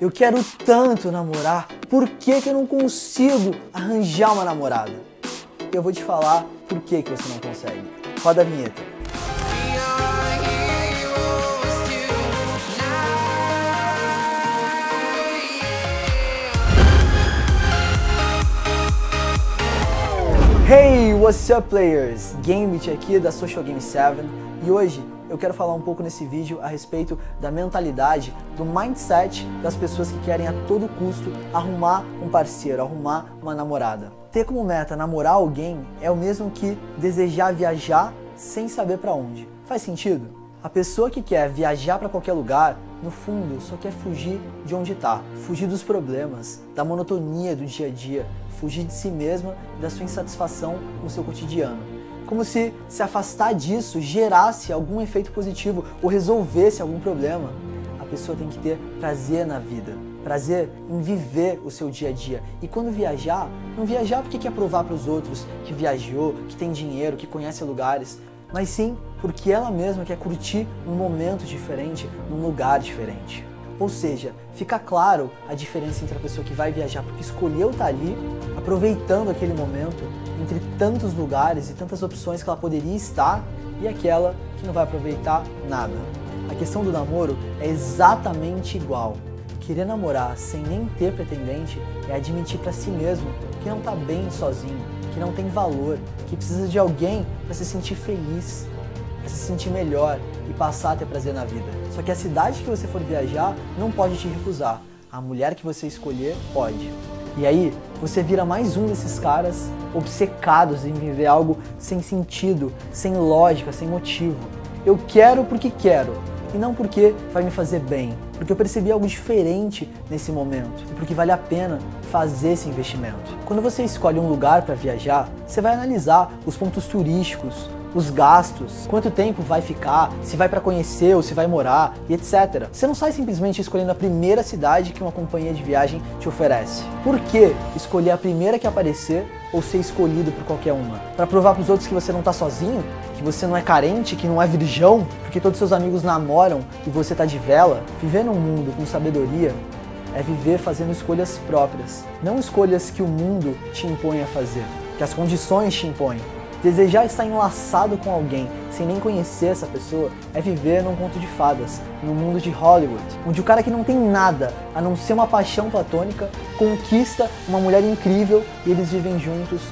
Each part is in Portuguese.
eu quero tanto namorar, por que, que eu não consigo arranjar uma namorada? Eu vou te falar por que, que você não consegue. Roda a vinheta. Hey, what's up players? Gambit aqui da Social Game 7 e hoje eu quero falar um pouco nesse vídeo a respeito da mentalidade, do mindset das pessoas que querem a todo custo arrumar um parceiro, arrumar uma namorada. Ter como meta namorar alguém é o mesmo que desejar viajar sem saber para onde. Faz sentido? A pessoa que quer viajar para qualquer lugar, no fundo, só quer fugir de onde está, fugir dos problemas, da monotonia do dia a dia, fugir de si mesma e da sua insatisfação com o seu cotidiano como se se afastar disso gerasse algum efeito positivo ou resolvesse algum problema. A pessoa tem que ter prazer na vida, prazer em viver o seu dia a dia. E quando viajar, não viajar porque quer provar para os outros que viajou, que tem dinheiro, que conhece lugares, mas sim porque ela mesma quer curtir um momento diferente, num lugar diferente. Ou seja, fica claro a diferença entre a pessoa que vai viajar porque escolheu estar ali, aproveitando aquele momento, entre tantos lugares e tantas opções que ela poderia estar, e aquela que não vai aproveitar nada. A questão do namoro é exatamente igual. Querer namorar sem nem ter pretendente é admitir para si mesmo que não está bem sozinho, que não tem valor, que precisa de alguém para se sentir feliz, para se sentir melhor e passar a ter prazer na vida. Só que a cidade que você for viajar não pode te recusar. A mulher que você escolher pode. E aí, você vira mais um desses caras obcecados em viver algo sem sentido, sem lógica, sem motivo. Eu quero porque quero e não porque vai me fazer bem, porque eu percebi algo diferente nesse momento e porque vale a pena fazer esse investimento. Quando você escolhe um lugar para viajar, você vai analisar os pontos turísticos, os gastos, quanto tempo vai ficar, se vai para conhecer ou se vai morar e etc. Você não sai simplesmente escolhendo a primeira cidade que uma companhia de viagem te oferece. Por que escolher a primeira que aparecer ou ser escolhido por qualquer uma? Para provar para os outros que você não tá sozinho, que você não é carente, que não é virgão, porque todos seus amigos namoram e você tá de vela? Viver num mundo com sabedoria é viver fazendo escolhas próprias, não escolhas que o mundo te impõe a fazer, que as condições te impõem. Desejar estar enlaçado com alguém sem nem conhecer essa pessoa é viver num conto de fadas, num mundo de Hollywood, onde o cara que não tem nada a não ser uma paixão platônica conquista uma mulher incrível e eles vivem juntos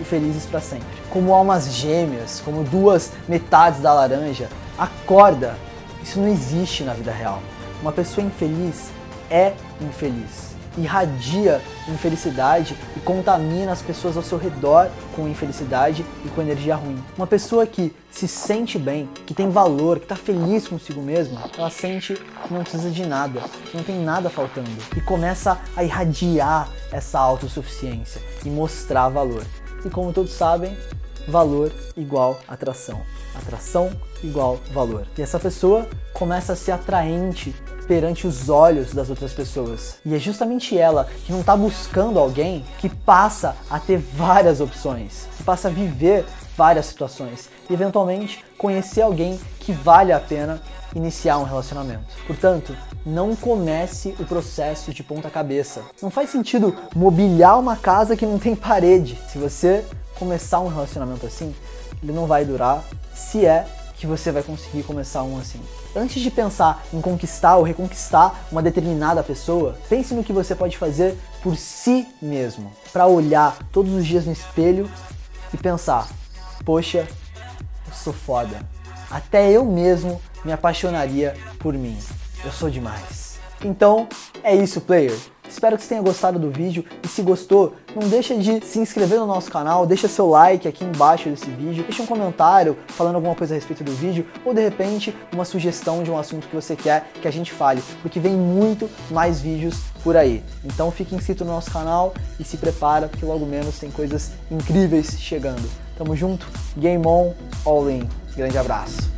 e felizes para sempre. Como almas gêmeas, como duas metades da laranja. Acorda! Isso não existe na vida real. Uma pessoa infeliz é infeliz irradia infelicidade e contamina as pessoas ao seu redor com infelicidade e com energia ruim. Uma pessoa que se sente bem, que tem valor, que está feliz consigo mesma, ela sente que não precisa de nada, que não tem nada faltando e começa a irradiar essa autossuficiência e mostrar valor. E como todos sabem, valor igual atração. Atração igual valor. E essa pessoa começa a ser atraente perante os olhos das outras pessoas. E é justamente ela que não está buscando alguém que passa a ter várias opções, que passa a viver várias situações e eventualmente conhecer alguém que vale a pena iniciar um relacionamento. Portanto, não comece o processo de ponta cabeça. Não faz sentido mobiliar uma casa que não tem parede. Se você começar um relacionamento assim, ele não vai durar se é que você vai conseguir começar um assim. Antes de pensar em conquistar ou reconquistar uma determinada pessoa, pense no que você pode fazer por si mesmo, para olhar todos os dias no espelho e pensar: poxa, eu sou foda. Até eu mesmo me apaixonaria por mim. Eu sou demais. Então, é isso, player. Espero que você tenha gostado do vídeo e se gostou, não deixa de se inscrever no nosso canal, deixa seu like aqui embaixo desse vídeo, deixa um comentário falando alguma coisa a respeito do vídeo ou de repente uma sugestão de um assunto que você quer que a gente fale, porque vem muito mais vídeos por aí. Então fique inscrito no nosso canal e se prepara porque logo menos tem coisas incríveis chegando. Tamo junto, game on, all in. Grande abraço.